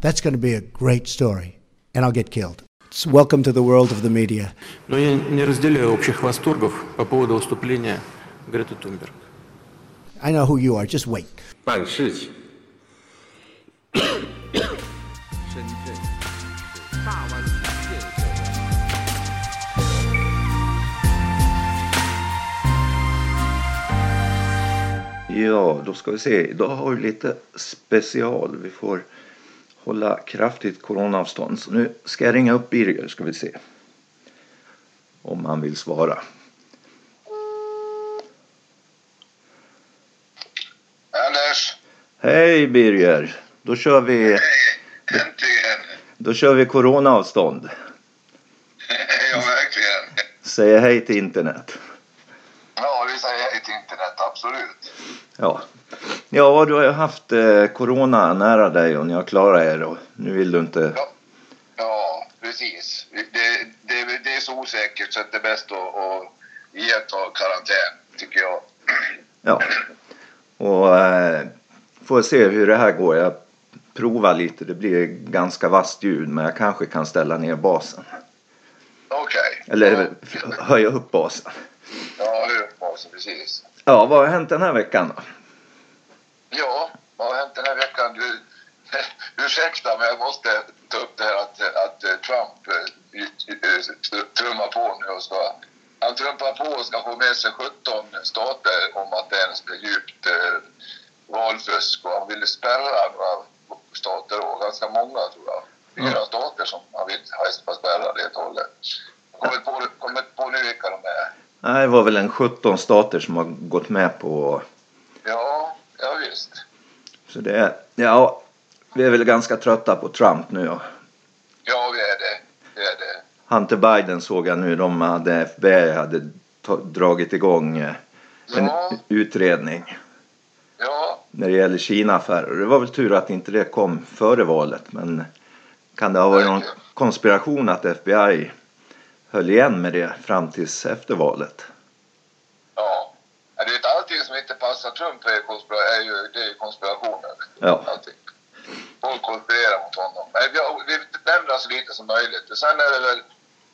That's going to be a great story, and I'll get killed. So welcome to the world of the media. Но я не разделяю общих восторгов по поводу выступления Греты Тунберг. I know who you are. Just wait. 办事情。深圳是大湾区建设的。 Ja, då ska vi se. Idag har vi lite special. Vi får hålla kraftigt coronaavstånd. Så nu ska jag ringa upp Birger ska vi se. Om han vill svara. Anders, Hej Birger! Då kör vi, äntligen! då kör vi coronaavstånd. Ja, verkligen. Säger hej till internet. Ja, vi säger hej till internet, absolut. Ja. Ja, du har ju haft eh, corona nära dig och ni har klarat er och nu vill du inte... Ja, ja precis. Det, det, det är så osäkert så att det är bäst att, att iaktta karantän, tycker jag. Ja. Och eh, får se hur det här går. Jag provar lite. Det blir ganska vasst ljud men jag kanske kan ställa ner basen. Okej. Eller höja upp basen. Ja, hur basen, precis. Ja, vad har hänt den här veckan då? Ja, vad har hänt den här veckan? Du, ursäkta, men jag måste ta upp det här att, att Trump eh, trummar på nu och ska... Han trumpar på och ska få med sig 17 stater om att det är djupt eh, valfusk och han vill spärra några stater då, ganska många tror jag. Fyra stater som han vill ha spärrade och hållet. Kommit på, kommit på nu vilka de är. Nej, det var väl en 17 stater som har gått med på... Ja, ja visst. Så det är... Ja, vi är väl ganska trötta på Trump nu. Ja. Ja, vi är det. Vi är det. Hunter Biden såg jag nu, de hade, FBI hade dragit igång eh, en Ja. utredning Ja, när det gäller Kina-affärer. Det var väl tur att inte det kom före valet. Men kan det ha varit någon konspiration att FBI höll igen med det fram tills efter valet? Ja. Ja, Du vet, allting som inte passar Trump är, konspira- är ju, det är ju konspirationer. Ja. Allting. Folk konspirerar mot honom. Men vi, har- vi nämner så lite som möjligt. Och Sen är det väl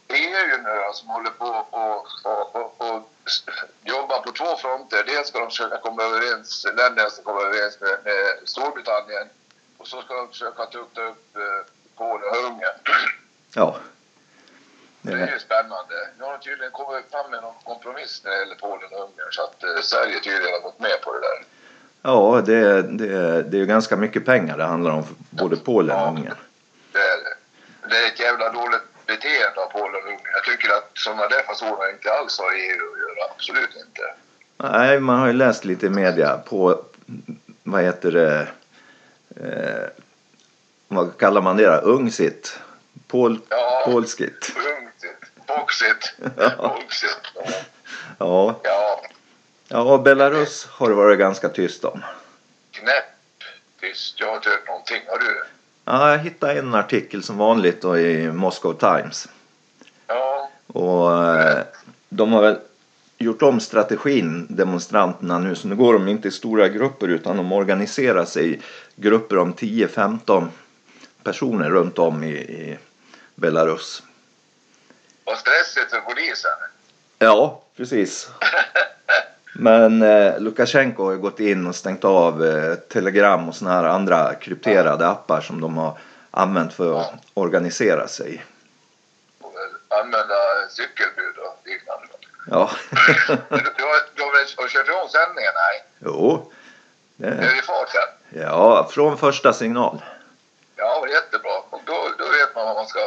EU nu då, som håller på och, och, och, och s- jobbar på två fronter. Dels ska de försöka komma överens, länderna ska komma överens med, med Storbritannien. Och så ska de försöka tukta upp eh, Polen och Ungern. Ja. Det är ju spännande. Nu har de tydligen kommit fram med någon kompromiss när det gäller Polen och Ungern så att eh, Sverige tydligen har gått med på det där. Ja, det, det, det är ju ganska mycket pengar det handlar om för både Polen och. Ungern. Det är det. Det är ett jävla dåligt beteende av Polen och Ungern. Jag tycker att sådana där fasoner inte alls har EU att göra. Absolut inte. Nej, man har ju läst lite i media på, vad heter det, eh, vad kallar man det då? Ungsitt? Pol, Ja. Polskit? Ungsitt. Boxit. Ja. Boxit. Ja. Ja. Ja. Belarus har det varit ganska tyst om. Knäpp. Tyst. Jag har inte hört någonting. Har du? Ja, jag hittade en artikel som vanligt då i Moscow Times. Ja. Och eh, de har väl gjort om strategin, demonstranterna nu. Så nu går de inte i stora grupper utan de organiserar sig i grupper om 10-15 personer runt om i, i Belarus. Vad stressigt för polisen. Ja, precis. Men eh, Lukasjenko har ju gått in och stängt av eh, Telegram och såna här andra krypterade appar som de har använt för att organisera sig. Använda cykelbud och liknande. Ja, Du, du, har, du har kört igång sändningen? Nej. jo. Det Det, är i fart sen. ja, från första signal. Ja, det jättebra. Och då, då vet man vad man ska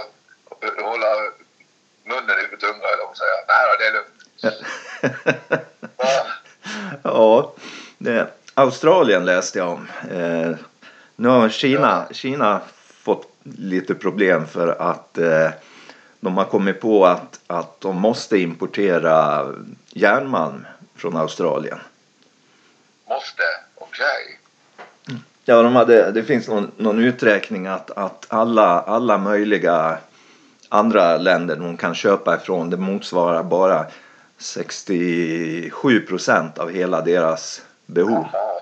hålla munnen inför tungan eller vad man säger. Nej det är lugnt. Ja, Ja, det, Australien läste jag om. Eh, nu har Kina, Kina fått lite problem för att eh, de har kommit på att, att de måste importera järnmalm från Australien. måste. Okej. Ja, de hade, det finns någon, någon uträkning att, att alla, alla möjliga andra länder de kan köpa ifrån det motsvarar bara 67 procent av hela deras behov. Ja.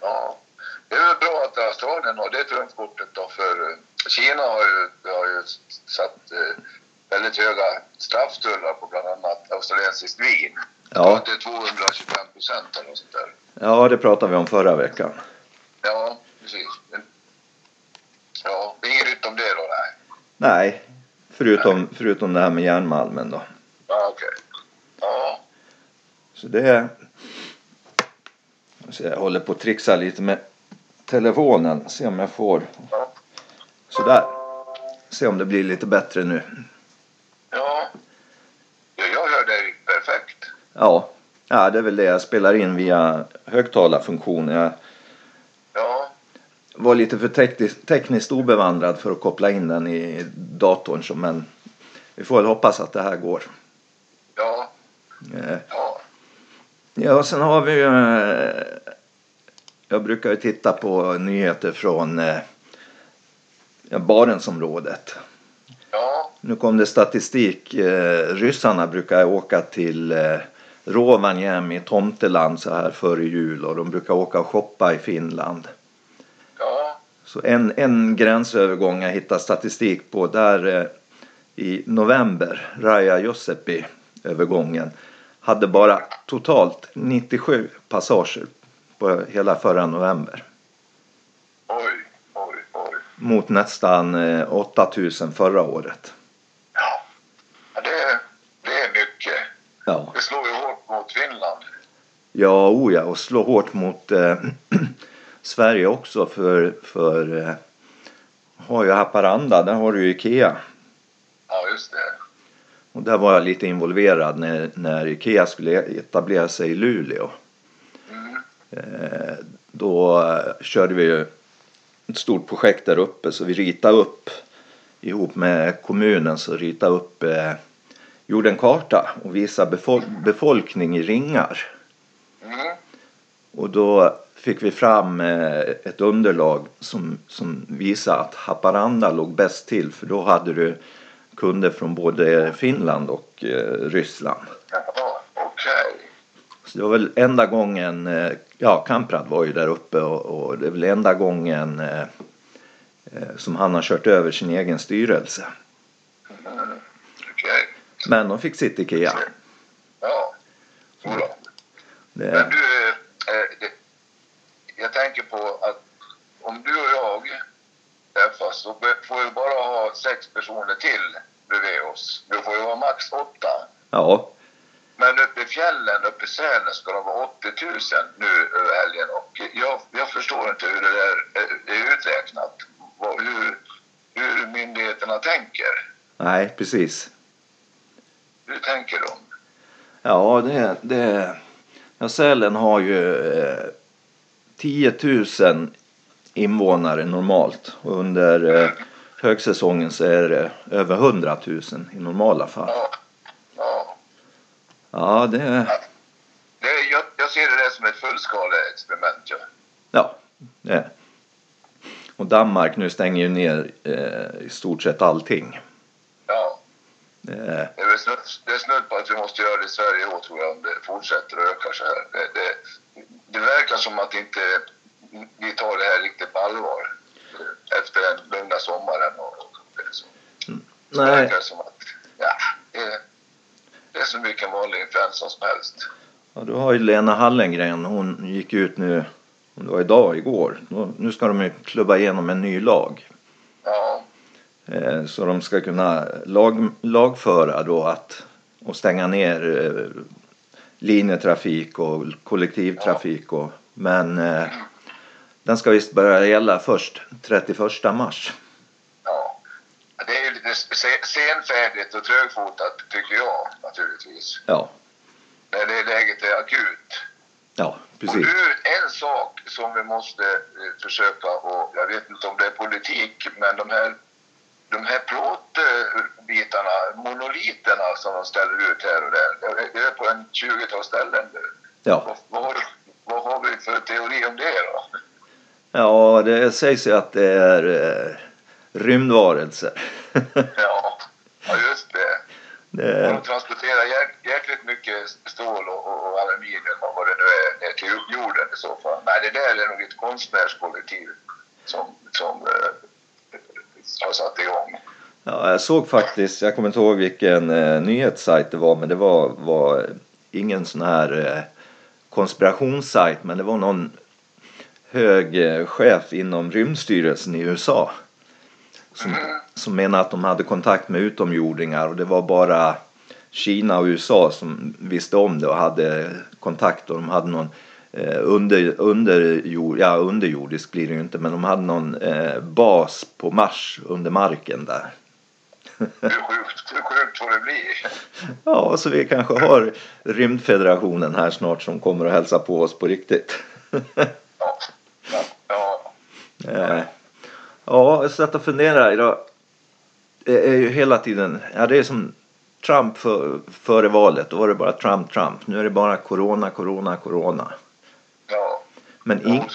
ja. Det är väl bra att Australien har det trumfkortet då för, Kina har ju, har ju satt eh, väldigt höga strafftullar på bland annat australiensiskt vin. Ja. Det är 225 procent eller något sånt där. Ja, det pratade vi om förra veckan. Ja, precis. Ja, inget nytt om det då, nej. Nej, förutom, förutom det här med järnmalmen då. Så det är... Så jag håller på att trixa lite med telefonen. Se om jag får... Sådär. Se om det blir lite bättre nu. Ja, Ja, jag hör dig perfekt. Ja. Ja, det är väl det jag spelar in via högtalarfunktionen. Jag Ja, var lite för tekniskt, tekniskt obevandrad för att koppla in den i datorn. Men vi får väl hoppas att det här går. ja, Eh, ja. Ja, sen har vi ju... eh, Jag brukar ju titta på nyheter från eh, ja, Barentsområdet. Ja, Nu kom det statistik. Eh, ryssarna brukar åka till Rovaniemi i Tomteland så här före jul och de brukar åka och shoppa i Finland. ja, Så en, en gränsövergång jag hittar statistik på där i november, Raja Josepi övergången, hade bara totalt 97 passager på hela förra november. oj, oj, oj. Mot nästan eh, 8000 förra året. Ja, det, det är mycket. Ja, Det slår ju hårt mot Finland. ja, oh ja och slå hårt mot eh, Sverige också för, för eh, har ju Haparanda, där har du ju Ikea. Ja, just det. Och där var jag lite involverad när, när Ikea skulle etablera sig i Luleå. Mm. Eh, då eh, körde vi ju ett stort projekt där uppe så vi ritade upp ihop med kommunen så ritade upp eh, gjorde en karta och visade befol- befolkning i ringar. Mm. Och då fick vi fram eh, ett underlag som, som visade att Haparanda låg bäst till för då hade du kunder från både Finland och eh, Ryssland. Ja, okej. Så det var väl enda gången, eh, ja Kamprad var ju där uppe och, och det är väl enda gången eh, eh, som han har kört över sin egen styrelse. Okej. Men de fick sitt Ikea. Ja. Jodå. Men Det, du, eh, det, jag tänker på att om du och jag träffas så får vi bara ha sex personer till bredvid oss. Vi får ju vara max åtta. ja, Men uppe i fjällen, uppe i Sälen, ska de vara 80 000 nu över helgen. Och jag, jag förstår inte hur det där är- är uträknat. Hur, hur myndigheterna tänker. nej precis. Hur tänker de? Ja, det, det, ja, Sälen har ju eh, 10 000 invånare normalt. Under eh, högsäsongen så är det över 100 000 i normala fall. Ja, ja. Ja, det, Det, är- jag, jag ser det där som ett fullskaleexperiment. Ja. ja, det. Och Danmark nu stänger ju ner eh, i stort sett allting. Ja. Det är, snudd, det är snudd på att vi måste göra det i Sverige också, tror jag, om det fortsätter och ökar så här. Det, det, det verkar som att inte vi tar det här riktigt på allvar efter den lugna sommaren. Och, och det, så. Det nej, verkar som att ja, det, det är som vilken vanlig influensa som helst. ja, du har ju Lena Hallengren. Hon gick ut nu, om det var idag, igår. Nu ska de ju klubba igenom en ny lag. Ja, Eh, Så de ska kunna lag, lagföra då att och stänga ner eh, linjetrafik och kollektivtrafik. Och, men eh, den ska visst börja gälla först 31 mars. ja. Det är ju lite se- senfärdigt och trögfotat tycker jag naturligtvis. Ja, När det läget är akut. ja Och precis. du, en sak som vi måste eh, försöka och jag vet inte om det är politik, men de här, de här plåtbitarna, monoliterna som de ställer ut här och där. Det är- på en 20-tal ställen nu. Ja. Vad, vad, har, vad har vi för teori om det då? ja, det sägs ju att det är eh, rymdvarelser. Ja, ja just det. det, De transporterar jäk, jäkligt mycket stål och, och, och aluminium och vad det nu är ner till jorden i så fall. Nej, det där är nog ett konstnärskollektiv som, som eh, har satt igång. Ja, jag såg faktiskt, jag kommer inte ihåg vilken eh, nyhetssajt det var, men det var, var ingen sån här eh, konspirationssajt, men det var någon hög eh, chef inom rymdstyrelsen i USA som, som menade att de hade kontakt med utomjordingar och det var bara Kina och USA som visste om det och hade kontakt och de hade någon eh, under, underjord, ja, underjordisk blir det ju inte men de hade någon eh, bas på Mars under marken där. Hur sjukt, hur sjukt får det bli? Ja, så vi kanske har rymdfederationen här snart som kommer att hälsa på oss på riktigt. Ja, ja, ja. Ja, jag satt och funderade idag. Det är ju hela tiden, ja det är som Trump för, före valet. Då var det bara Trump, Trump. Nu är det bara corona, corona, corona. ja. Men in, det.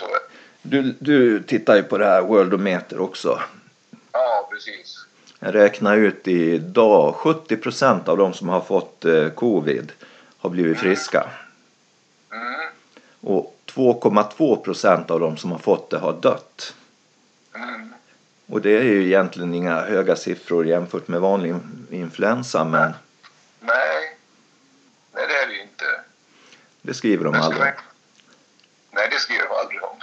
du, du tittar ju på det här Worldometer också. Ja, precis. Jag räknar ut idag 70 procent av de som har fått eh, covid har blivit friska. Mm, Och 2,2 procent av de som har fått det har dött. mm. Och det är ju egentligen inga höga siffror jämfört med vanlig influensa men Nej. Nej, det är det ju inte. det skriver de aldrig. man- Nej, det skriver de aldrig om.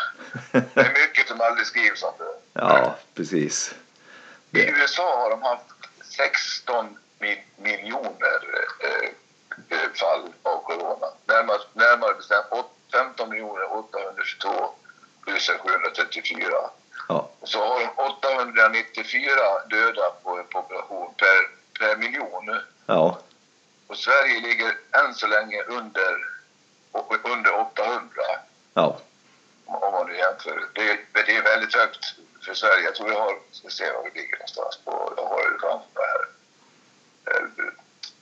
Det är mycket som aldrig skrivs om det. Ja, precis. I USA har de haft 16 mi- miljoner eh, eh, fall av corona. Närmare, närmare bestämt åt- 15 miljoner 822 734. Ja, så har de 894 döda på en population per, per miljon. ja, Och Sverige ligger än så länge under, under 800 ja. om man nu jämför. Det det är väldigt högt för Sverige. Jag tror vi har, ska se var vi ligger någonstans på, jag har det framför mig här. Eh,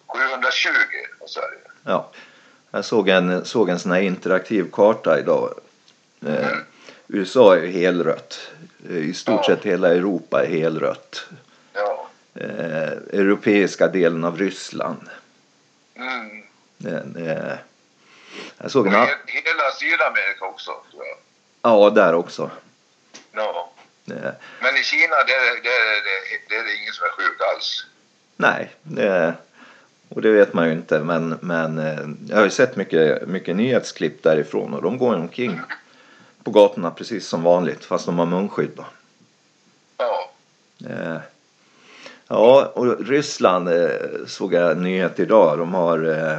720 av Sverige. ja. Jag såg en, såg en sån här interaktiv karta idag. Eh, USA är ju helrött. Eh, I stort Ja. sett hela Europa är helrött. Ja. Eh, europeiska delen av Ryssland. Mm. Eh, eh, jag såg en... hela Sydamerika också, tror jag. Ja, där också. Ja. Eh, Men i Kina, där, där, där, där, är det ingen som är sjuk alls. Nej, det, och det vet man ju inte. Men, men eh, jag har ju sett mycket, mycket nyhetsklipp därifrån och de går omkring på gatorna precis som vanligt fast de har munskydd. Då. Ja. Eh, ja, och Ryssland eh, såg jag en nyhet idag. De har eh,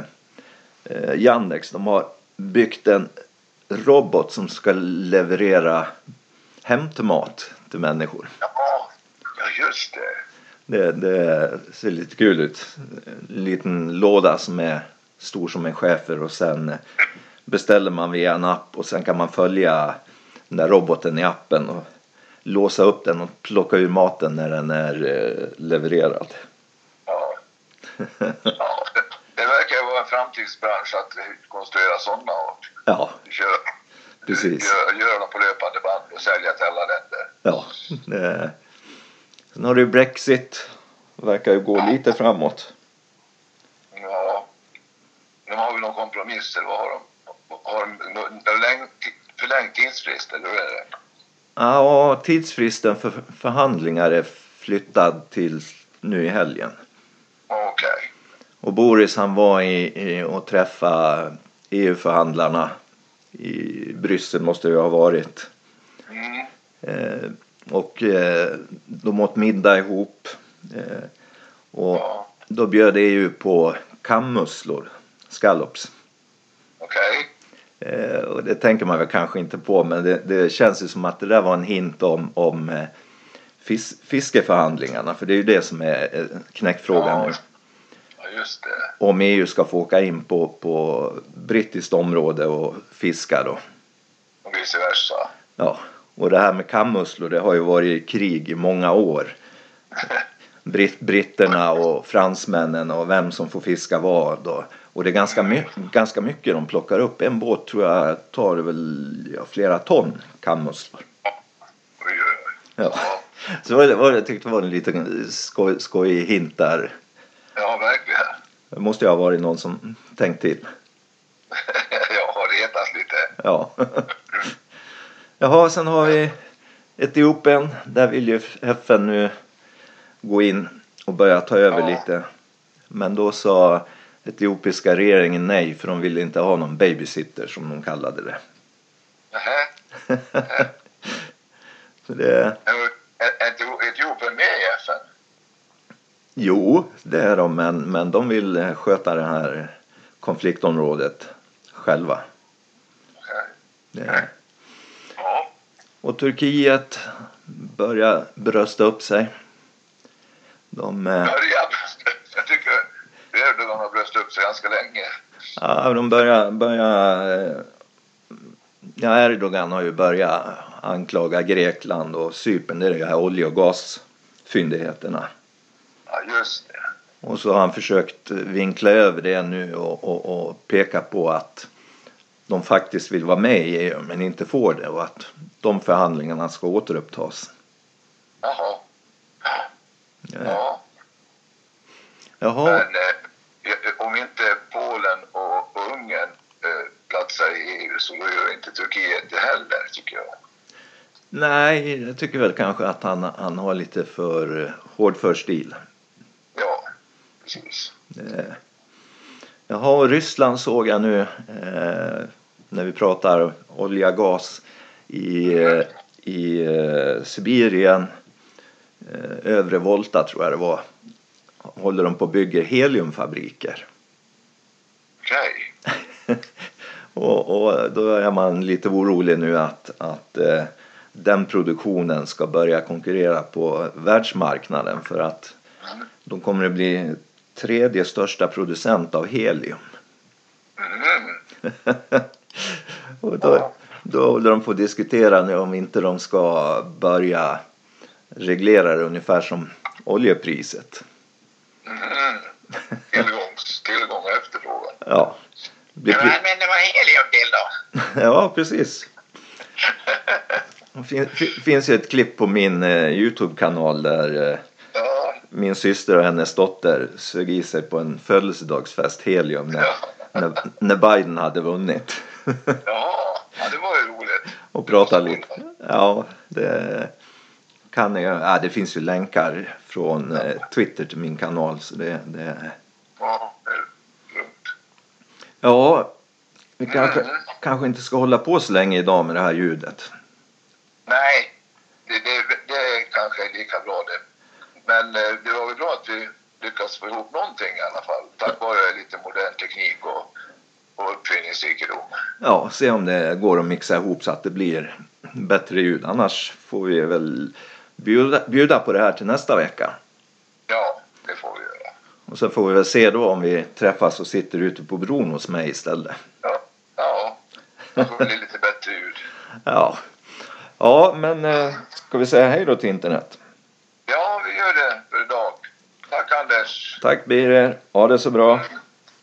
eh, Yandex, de har byggt en robot som ska leverera hämtmat till människor. Ja, ja just det. Det, det ser lite kul ut. En liten låda som är stor som en schäfer och sen beställer man via en app och sen kan man följa den där roboten i appen och låsa upp den och plocka ur maten när den är eh, levererad. Ja. ja det, det verkar ju vara en framtidsbransch att konstruera sådana och Ja, köra, precis. göra, göra dem på löpande band och sälja till alla länder. Ja. Sen har du Brexit. Verkar ju gå lite framåt. Ja. De har väl någon kompromiss eller vad har de? Har de förlängt, förlängt tidsfrist eller hur är det? Ja, tidsfristen för förhandlingar är flyttad till nu i helgen. Okej. Och Boris han var i, i och träffade EU-förhandlarna i Bryssel måste det ha varit. Mm. Eh, och eh, de åt middag ihop. Eh, och Ja. då bjöd EU på kammusslor, scallops. Eh, och det tänker man väl kanske inte på men det, det känns ju som att det där var en hint om, om eh, fis, fiskeförhandlingarna för det är ju det som är eh, knäckfrågan Ja. nu. Ja. Om EU ska få åka in på, på brittiskt område och fiska då. Och vice versa. Ja, och det här med kammusslor det har ju varit krig i många år. Britt, britterna och fransmännen och vem som får fiska vad. Och, och det är ganska, my, ganska mycket de plockar upp. En båt tror jag tar väl ja, flera ton kammusslor. Ja. Så var det, var, jag tyckte det var en liten skoj, skojig hint där. Ja, verkligen. Det måste ju ha varit någon som tänkt till. Jag har retats lite. Ja. Jaha, sen har vi Etiopien. Där vill ju FN nu gå in och börja ta över Ja. lite. Men då sa etiopiska regeringen nej för de ville inte ha någon babysitter som de kallade det. Nähä. Så det Är, Etiopien med i FN? jo, det är de men, men de vill eh, sköta det här konfliktområdet själva. Okej. Det, Ja. och Turkiet börjar brösta upp sig. De, eh, Börja. Jag tycker Erdogan har bröstat upp sig ganska länge. Ja, de börjar, börjar eh, Ja, Erdogan har ju börjat anklaga Grekland och Cypern, det är de här olje och gasfyndigheterna. Ja, just det. Och så har han försökt vinkla över det nu och, och, och peka på att de faktiskt vill vara med i EU men inte får det och att de förhandlingarna ska återupptas. Jaha. Ja. Ja. Jaha, Men eh, om inte platsar i EU så gör inte Turkiet det heller, tycker jag. nej, jag tycker väl kanske att han, han har lite för eh, hård för stil. Ja, precis. Eh, Jaha, och Ryssland såg jag nu eh, när vi pratar olja gas i, eh, i eh, Sibirien, eh, övre Volta tror jag det var, håller de på och bygger heliumfabriker. Okej. och, och då är man lite orolig nu att, att eh, den produktionen ska börja konkurrera på världsmarknaden för att de kommer att bli tredje största producent av helium. Mm. och då, då håller de på att diskutera nu om inte de ska börja reglera det ungefär som oljepriset. Mm. Tillgångs, tillgång och efterfrågan. Ja, det blir pri- använder man helium till då? Ja precis. Det fin, fi- finns ju ett klipp på min eh, Youtube-kanal där eh, Ja, min syster och hennes dotter sög i sig på en födelsedagsfest helium när, när, när Biden hade vunnit. ja, ja det var ju roligt. och prata lite. Ja, det kan jag. Ja, det finns ju länkar från eh, Twitter till min kanal. Så det, det, Ja, det är lugnt. ja, vi kanske, Mm. kanske inte ska hålla på så länge idag med det här ljudet. Nej, det, det, det kanske är lika bra det. Men eh, det var väl bra att vi lyckades få ihop någonting i alla fall. Tack vare lite modern teknik och, och uppfinningsrikedom. Ja, se om det går att mixa ihop så att det blir bättre ljud. Annars får vi väl bjuda, bjuda på det här till nästa vecka. Ja, det får vi göra. Och så får vi väl se då om vi träffas och sitter ute på bron hos mig istället. Ja. Får bli lite bättre ljud. Ja, ja men eh, ska vi säga hej då till internet? Ja, vi gör det för idag. Tack Anders. Tack Birger, ha det så bra.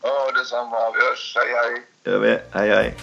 Ja, detsamma. Vi hörs. Hej, hej. Gör vi. Hej hej.